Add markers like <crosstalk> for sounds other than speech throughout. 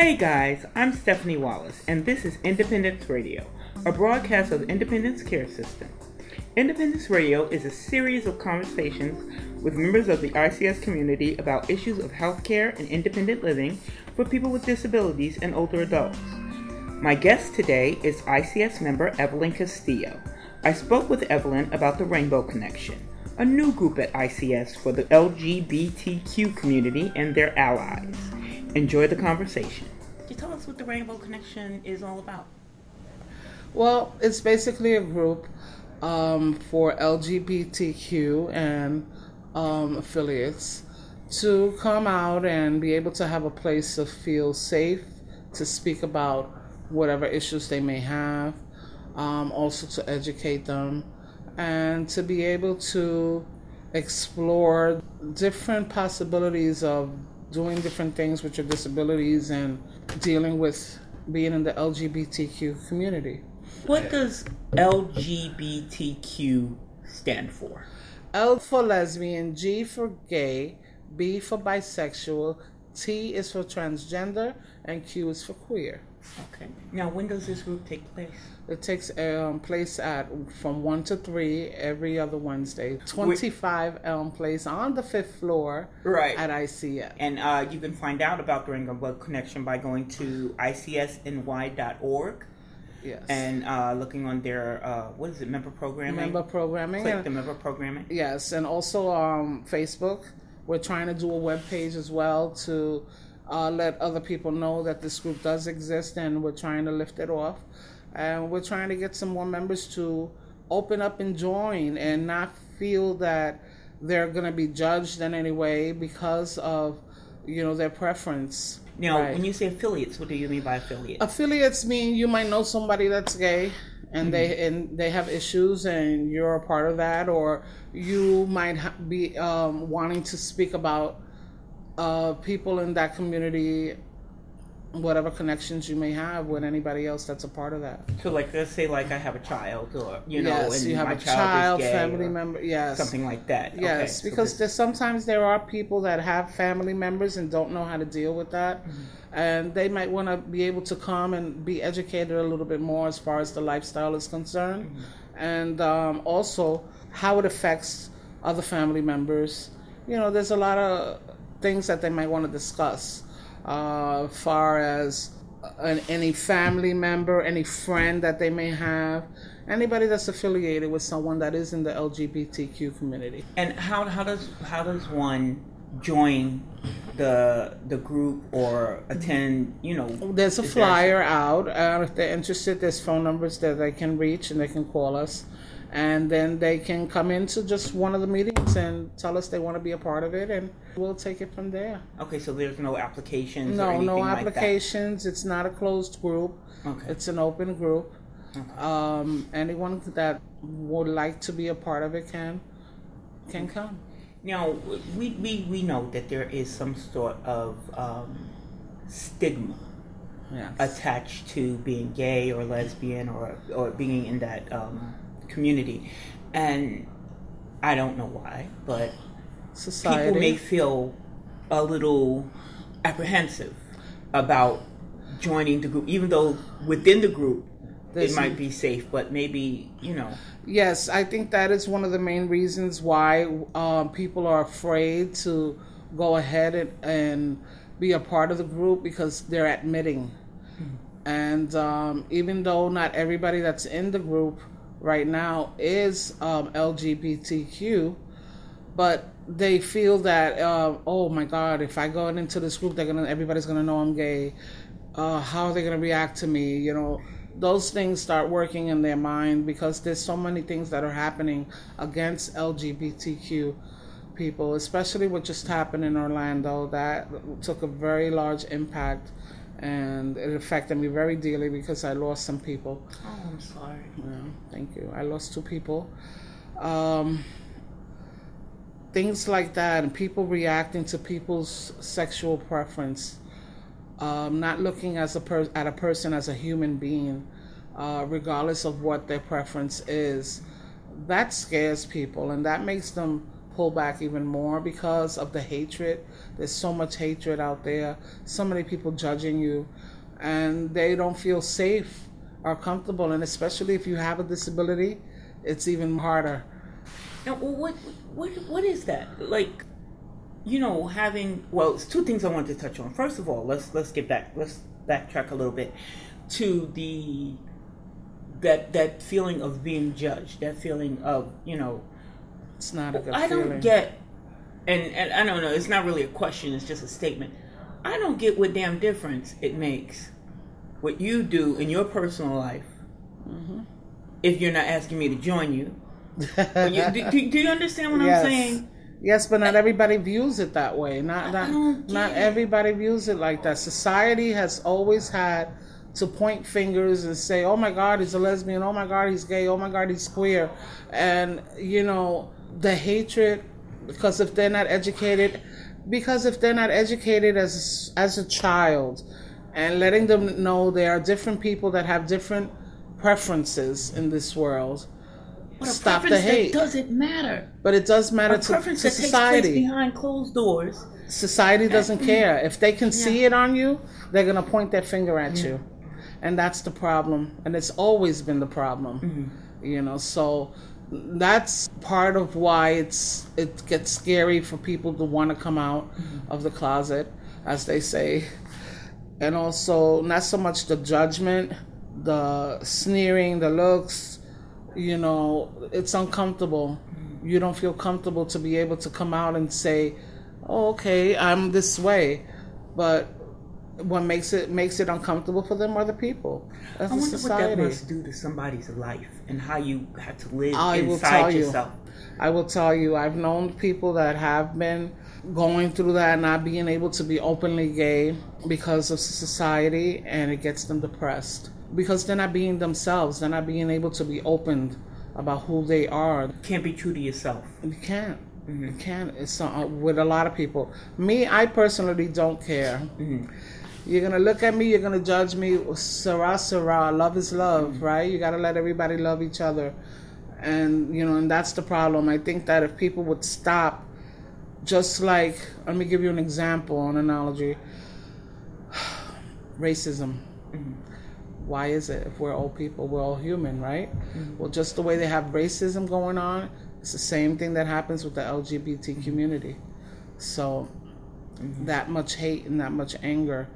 Hey guys, I'm Stephanie Wallace, and this is Independence Radio, a broadcast of Independence Care System. Independence Radio is a series of conversations with members of the ICS community about issues of healthcare and independent living for people with disabilities and older adults. My guest today is ICS member Evelyn Castillo. I spoke with Evelyn about the Rainbow Connection, a new group at ICS for the LGBTQ community and their allies. Enjoy the conversation. Can you tell us what the Rainbow Connection is all about? Well, it's basically a group um, for LGBTQ and um, affiliates to come out and be able to have a place to feel safe to speak about whatever issues they may have, um, also to educate them, and to be able to explore different possibilities of doing different things with your disabilities and dealing with being in the LGBTQ community. What does LGBTQ stand for? L for lesbian, G for gay, B for bisexual, T is for transgender, and Q is for queer. Okay. Now, when does this group take place? It takes um, place at from one to three every other Wednesday. Twenty five Elm Place on the fifth floor, right at ICS. And uh, you can find out about the Rainbow Connection by going to icsny.org. Yes. And uh, looking on their uh, what is it member programming? Member programming. Click the member programming. Yes, and also um, Facebook. We're trying to do a web page as well to uh, let other people know that this group does exist, and we're trying to lift it off. And we're trying to get some more members to open up and join, and not feel that they're going to be judged in any way because of you know their preference. Now, right. when you say affiliates, what do you mean by affiliates? Affiliates mean you might know somebody that's gay and mm-hmm. they and they have issues and you're a part of that or you might ha- be um, wanting to speak about uh, people in that community whatever connections you may have with anybody else that's a part of that. So, like, let's say, like, I have a child, or you know, yes, and you have a child, family member, yes, something like that. Yes, okay, because so there's sometimes there are people that have family members and don't know how to deal with that, mm-hmm. and they might want to be able to come and be educated a little bit more as far as the lifestyle is concerned, mm-hmm. and um, also how it affects other family members. You know, there's a lot of things that they might want to discuss uh, far as an, any family member, any friend that they may have, anybody that's affiliated with someone that is in the LGBTQ community. And how, how does how does one join the the group or attend you know there's a flyer there out uh, if they're interested there's phone numbers that they can reach and they can call us and then they can come into just one of the meetings and tell us they want to be a part of it and we'll take it from there. Okay so there's no applications no no applications like it's not a closed group. Okay. it's an open group. Okay. um, anyone that would like to be a part of it can can come. Now we, we, we know that there is some sort of um, stigma yes. attached to being gay or lesbian or, or being in that um, community. And I don't know why, but Society. people may feel a little apprehensive about joining the group, even though within the group There's, it might be safe, but maybe, you know. Yes, I think that is one of the main reasons why um, people are afraid to go ahead and, and, be a part of the group because they're admitting. Mm-hmm. And um, even though not everybody that's in the group right now is um, LGBTQ, but they feel that uh, oh my God, if I go into this group, they're gonna everybody's gonna know I'm gay. Uh, how are they gonna react to me? You know, those things start working in their mind because there's so many things that are happening against LGBTQ people, especially what just happened in Orlando. That took a very large impact and it affected me very dearly because I lost some people. Oh, I'm sorry. Yeah, thank you. I lost two people. Um, things like that, and people reacting to people's sexual preference, um, not looking as a per- at a person as a human being, uh, regardless of what their preference is. That scares people, and that makes them pull back even more because of the hatred. There's so much hatred out there, so many people judging you, and they don't feel safe or comfortable. And especially if you have a disability, it's even harder. Now, what what what is that like? You know, having well, it's two things I wanted to touch on. First of all, let's let's get back let's backtrack a little bit to the that that feeling of being judged, that feeling of you know, it's not a good. I feeling. don't get, and and I don't know. It's not really a question. It's just a statement. I don't get what damn difference it makes what you do in your personal life mm-hmm. if you're not asking me to join you. you do, do, you understand what yes. I'm saying? Yes, but not everybody views it that way. Not not not everybody views it like that. Society has always had to point fingers and say, "Oh my God, he's a lesbian. Oh my God, he's gay. Oh my God, he's queer," and you know the hatred because if they're not educated, because if they're not educated as as a child, and letting them know there are different people that have different preferences in this world. But Stop the hate. doesn't matter. But it does matter a to, to society. behind closed doors. Society doesn't care. If they can yeah. see it on you, they're gonna point their finger at yeah. you and that's the problem and it's always been the problem mm-hmm. you know so that's part of why it's it gets scary for people to want to come out mm-hmm. of the closet as they say and also not so much the judgment the sneering the looks you know it's uncomfortable mm-hmm. you don't feel comfortable to be able to come out and say oh, okay i'm this way but what makes it makes it uncomfortable for them are the people. That's I wonder society. what that must do to somebody's life and how you have to live I inside yourself. You, I will tell you, I've known people that have been going through that, not being able to be openly gay because of society, and it gets them depressed because they're not being themselves. They're not being able to be opened about who they are. You Can't be true to yourself. You can't. Mm-hmm. You can't. It's uh, with a lot of people. Me, I personally don't care. Mm-hmm you're gonna look at me, you're gonna judge me. Sarah, Sarah, love is love, mm-hmm. right? You gotta let everybody love each other, and you know, and that's the problem. I think that if people would stop, just like, let me give you an example, an analogy. <sighs> Racism. Mm-hmm. Why is it? If we're all people, we're all human, right? Mm-hmm. Well, just the way they have racism going on, it's the same thing that happens with the LGBT mm-hmm. community. So, mm-hmm. that much hate and that much anger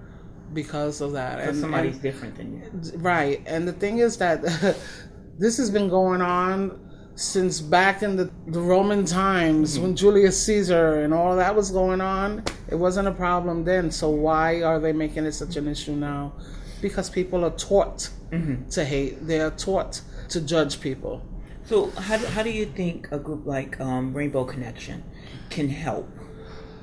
because of that. and somebody's and, different than you. Right. And the thing is that <laughs> this has been going on since back in the, the Roman times mm-hmm. when Julius Caesar and all that was going on. It wasn't a problem then. So why are they making it such an issue now? Because people are taught mm-hmm. to hate. They are taught to judge people. So how do, how do you think a group like um, Rainbow Connection can help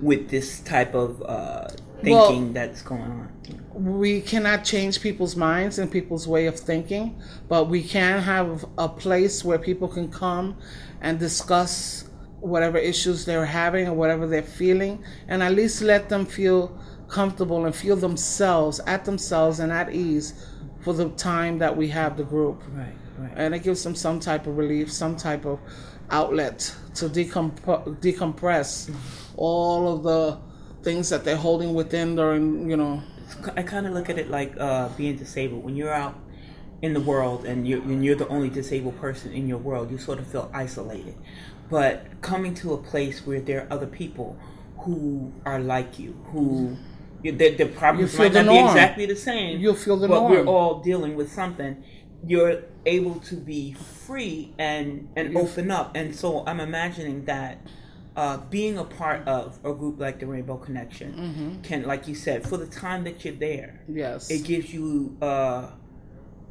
with this type of uh, thinking well, that's going on? We cannot change people's minds and people's way of thinking, but we can have a place where people can come and discuss whatever issues they're having or whatever they're feeling, and at least let them feel comfortable and feel themselves at themselves and at ease for the time that we have the group. Right, right. And it gives them some type of relief, some type of outlet to decomp- decompress mm-hmm. all of the things that they're holding within during, you know. I kind of look at it like uh, being disabled. When you're out in the world and you're, and you're the only disabled person in your world, you sort of feel isolated. But coming to a place where there are other people who are like you, who the, the problems might not norm. be exactly the same. You'll feel the but norm. we're all dealing with something. You're able to be free and and open up. And so I'm imagining that uh, being a part of a group like the Rainbow Connection mm-hmm. can, like you said, for the time that you're there, yes, it gives you uh,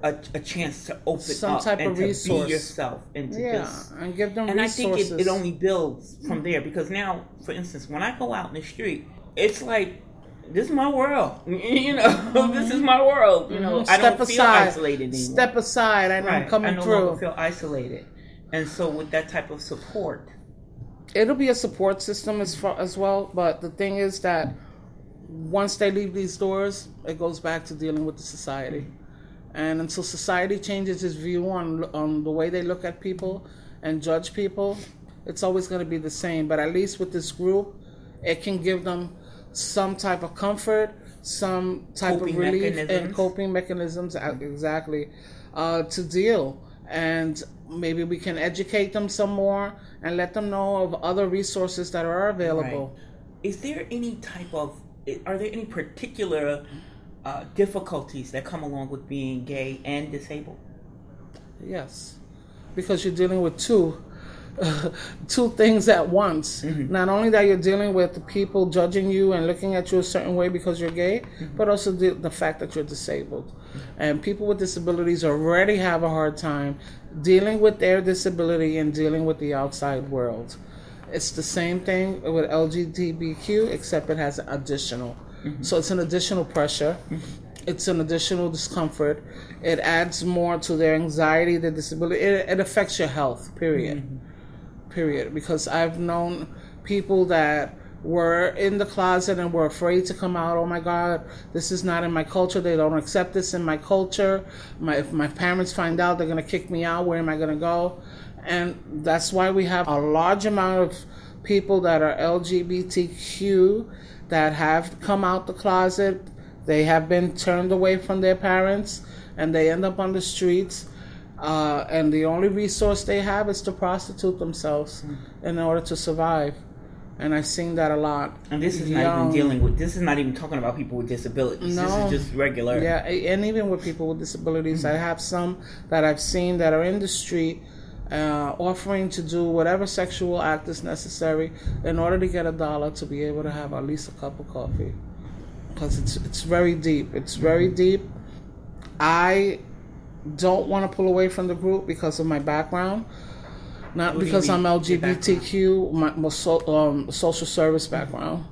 a, a chance to open Some up type and of to resource. be yourself and to yeah, just and give them. And resources. I think it, it only builds from there because now, for instance, when I go out in the street, it's like this is my world. <laughs> You know, mm-hmm. <laughs> this is my world. You know, mm-hmm. I don't feel isolated anymore. Step aside, and right. I'm coming I no through. Longer feel isolated, and so with that type of support, it'll be a support system as far as well. But the thing is that once they leave these doors, it goes back to dealing with the society. And until society changes its view on on the way they look at people and judge people, it's always going to be the same. But at least with this group, it can give them some type of comfort, some type Coping of relief, and coping mechanisms uh, exactly uh, to deal. And maybe we can educate them some more and let them know of other resources that are available. Is there any type of are there any particular uh, difficulties that come along with being gay and disabled? Yes, because you're dealing with two. <laughs> two things at once. Mm-hmm. Not only that you're dealing with people judging you and looking at you a certain way because you're gay, mm-hmm. but also the, the fact that you're disabled. Mm-hmm. And people with disabilities already have a hard time dealing with their disability and dealing with the outside world. It's the same thing with LGBTQ, except it has an additional. So it's an additional pressure. It's an additional discomfort. It adds more to their anxiety, their disability. It, it affects your health. Period. Period. Because I've known people that were in the closet and were afraid to come out. Oh my God, this is not in my culture. They don't accept this in my culture. My, if my parents find out, they're going to kick me out. Where am I going to go? And that's why we have a large amount of people that are LGBTQ that have come out the closet. They have been turned away from their parents and they end up on the streets. Uh, and the only resource they have is to prostitute themselves in order to survive. And I've seen that a lot. And this is not even dealing with. This is not even talking about people with disabilities. No. This is just regular. Yeah, and even with people with disabilities, I have some that I've seen that are in the street uh, offering to do whatever sexual act is necessary in order to get a dollar to be able to have at least a cup of coffee. Because it's it's very deep. It's very deep. I don't want to pull away from the group because of my background. Not What because I'm LGBTQ, my, my so, um, social service background.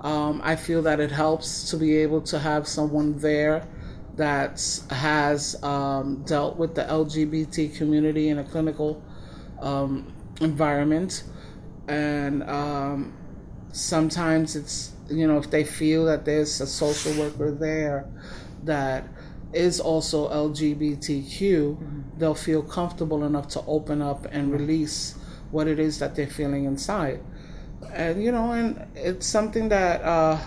Um, I feel that it helps to be able to have someone there that has um, dealt with the LGBT community in a clinical um, environment. And um, sometimes it's, you know, if they feel that there's a social worker there that is also LGBTQ, they'll feel comfortable enough to open up and release what it is that they're feeling inside. And, you know, and it's something that uh,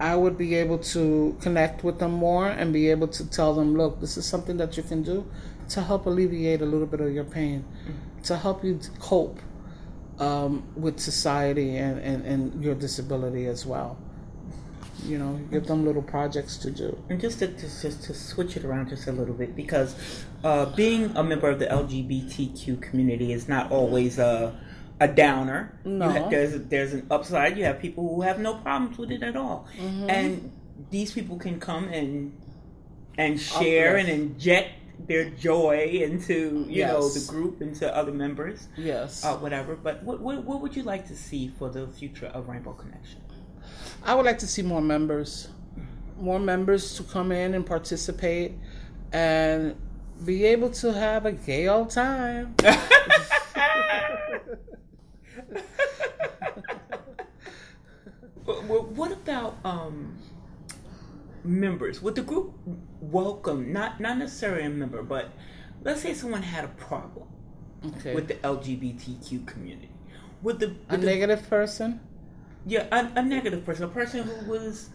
I would be able to connect with them more and be able to tell them, look, this is something that you can do to help alleviate a little bit of your pain, to help you cope um, with society and, and, and your disability as well. You know, give them little projects to do. And just to, to just to switch it around just a little bit, because uh, being a member of the LGBTQ community is not always a a downer. No. ha- there's there's an upside. You have people who have no problems with it at all, Mm-hmm. and these people can come and and share and inject their joy into you know the group into other members, Yes. uh, whatever. But what, what what would you like to see for the future of Rainbow Connection? I would like to see more members, more members to come in and participate and be able to have a gay old time. Wh- wh- What about um, members? Would the group welcome not not necessarily a member, but let's say someone had a problem Okay. with the LGBTQ community? Would the, a the negative person? Yeah a, a negative person, a person who was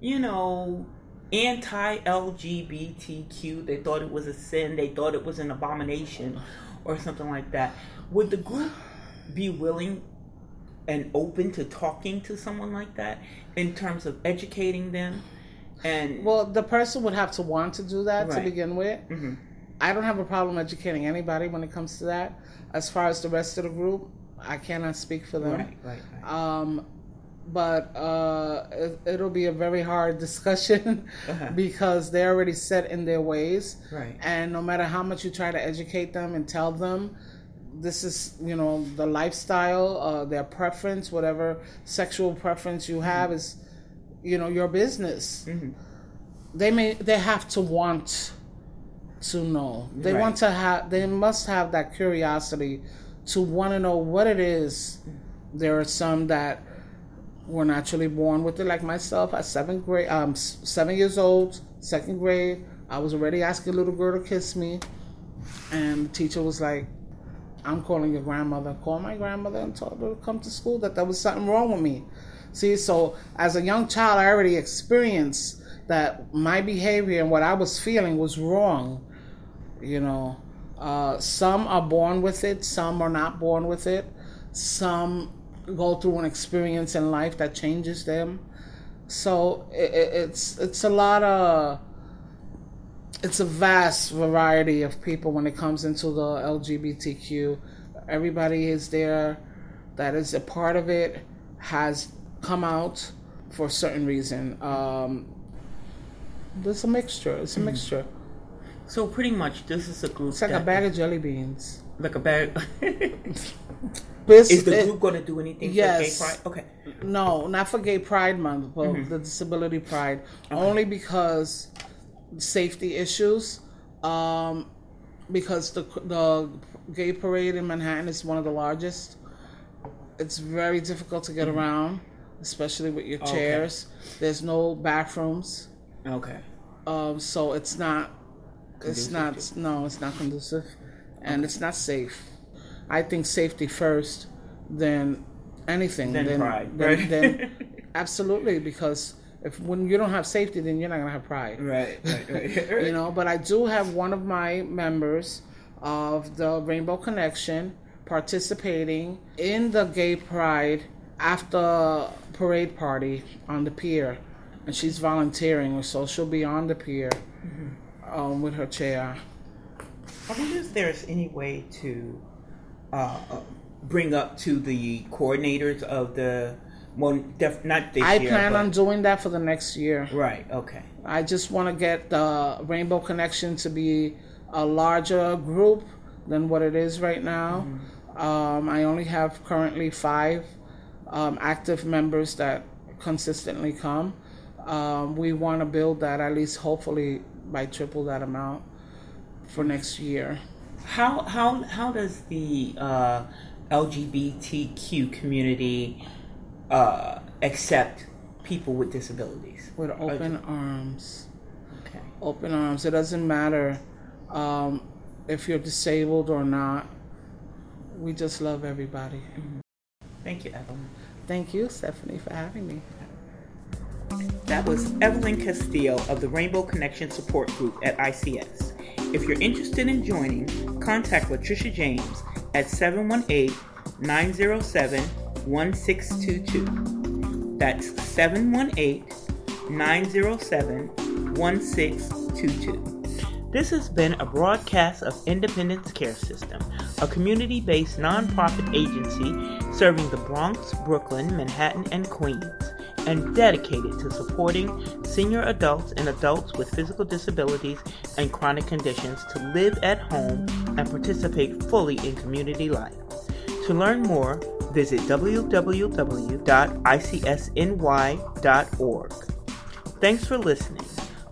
you know anti LGBTQ, they thought it was a sin, they thought it was an abomination, or something like that. Would the group be willing and open to talking to someone like that in terms of educating them and Well, the person would have to want to do that to begin with. Mhm. I don't have a problem educating anybody when it comes to that. As far as the rest of the group, I cannot speak for them. right, right, right. Um, but uh, it, it'll be a very hard <laughs> discussion Uh-huh. because they're already set in their ways. Right. And no matter how much you try to educate them and tell them, this is you know the lifestyle, uh, their preference, whatever sexual preference you have is, you know, your business. Mhm. They may they have to want to know. They Right. want to have. They must have that curiosity to want to know what it is. There are some that were naturally born with it, like myself. At seventh grade, um, seven years old, second grade, I was already asking a little girl to kiss me, and the teacher was like, I'm calling your grandmother. Call my grandmother and tell her to come to school. That there was something wrong with me. See, so as a young child, I already experienced that my behavior and what I was feeling was wrong. You know, uh, some are born with it, some are not born with it, some go through an experience in life that changes them. So it, it's it's a lot of it's a vast variety of people when it comes into the LGBTQ. Everybody is there that is a part of it has come out for a certain reason. Um, there's a mixture. It's a mm mixture. So pretty much, this is a group. It's like a bag of jelly beans. Like a bag. <laughs> is the group going to do anything yes. for Gay Pride? Okay. No, not for Gay Pride Month, but mm-hmm. the Disability Pride. Okay. Only because safety issues. Um, because the the gay parade in Manhattan is one of the largest. It's very difficult to get mm-hmm. around, especially with your chairs. Okay. There's no bathrooms. Okay. Um, so it's not. Conducive it's not. No, it's not conducive, and okay. it's not safe. I think safety first, then anything. Then, then pride. Then, right? then <laughs> absolutely, because if when you don't have safety, then you're not gonna have pride. Right, right, right. right. <laughs> you know, but I do have one of my members of the Rainbow Connection participating in the gay pride after parade party on the pier, and she's volunteering, so she'll be on the pier mm-hmm. um, with her chair. I wonder if there's any way to uh, bring up to the coordinators of the well, def- not this I year. I plan on doing that for the next year. Right. Okay. I just want to get the Rainbow Connection to be a larger group than what it is right now. Mm-hmm. Um, I only have currently five um, active members that consistently come. Um, we want to build that at least, hopefully, by triple that amount for next year. How how how does the uh, LGBTQ community uh, accept people with disabilities with open arms. Okay. Open arms. It doesn't matter um, if you're disabled or not. We just love everybody. Mm-hmm. Thank you, Evelyn. Thank you, Stephanie, for having me. That was Evelyn Castillo of the Rainbow Connection Support Group at ICS. If you're interested in joining, contact Latricia James at 718 907 1622. That's 718 907 1622. This has been a broadcast of Independence Care System, a community based nonprofit agency serving the Bronx, Brooklyn, Manhattan, and Queens, and dedicated to supporting senior adults and adults with physical disabilities and chronic conditions to live at home and participate fully in community life. To learn more, visit www.icsny.org. Thanks for listening.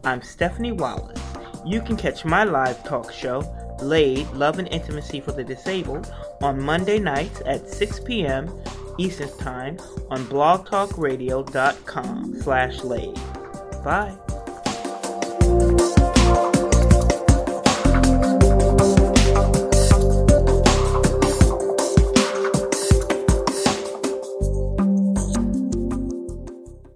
I'm Stephanie Wallace. You can catch my live talk show, Laid Love and Intimacy for the Disabled, on Monday nights at 6 p.m. Eastern Time on blogtalkradio.com slash Laid. Bye.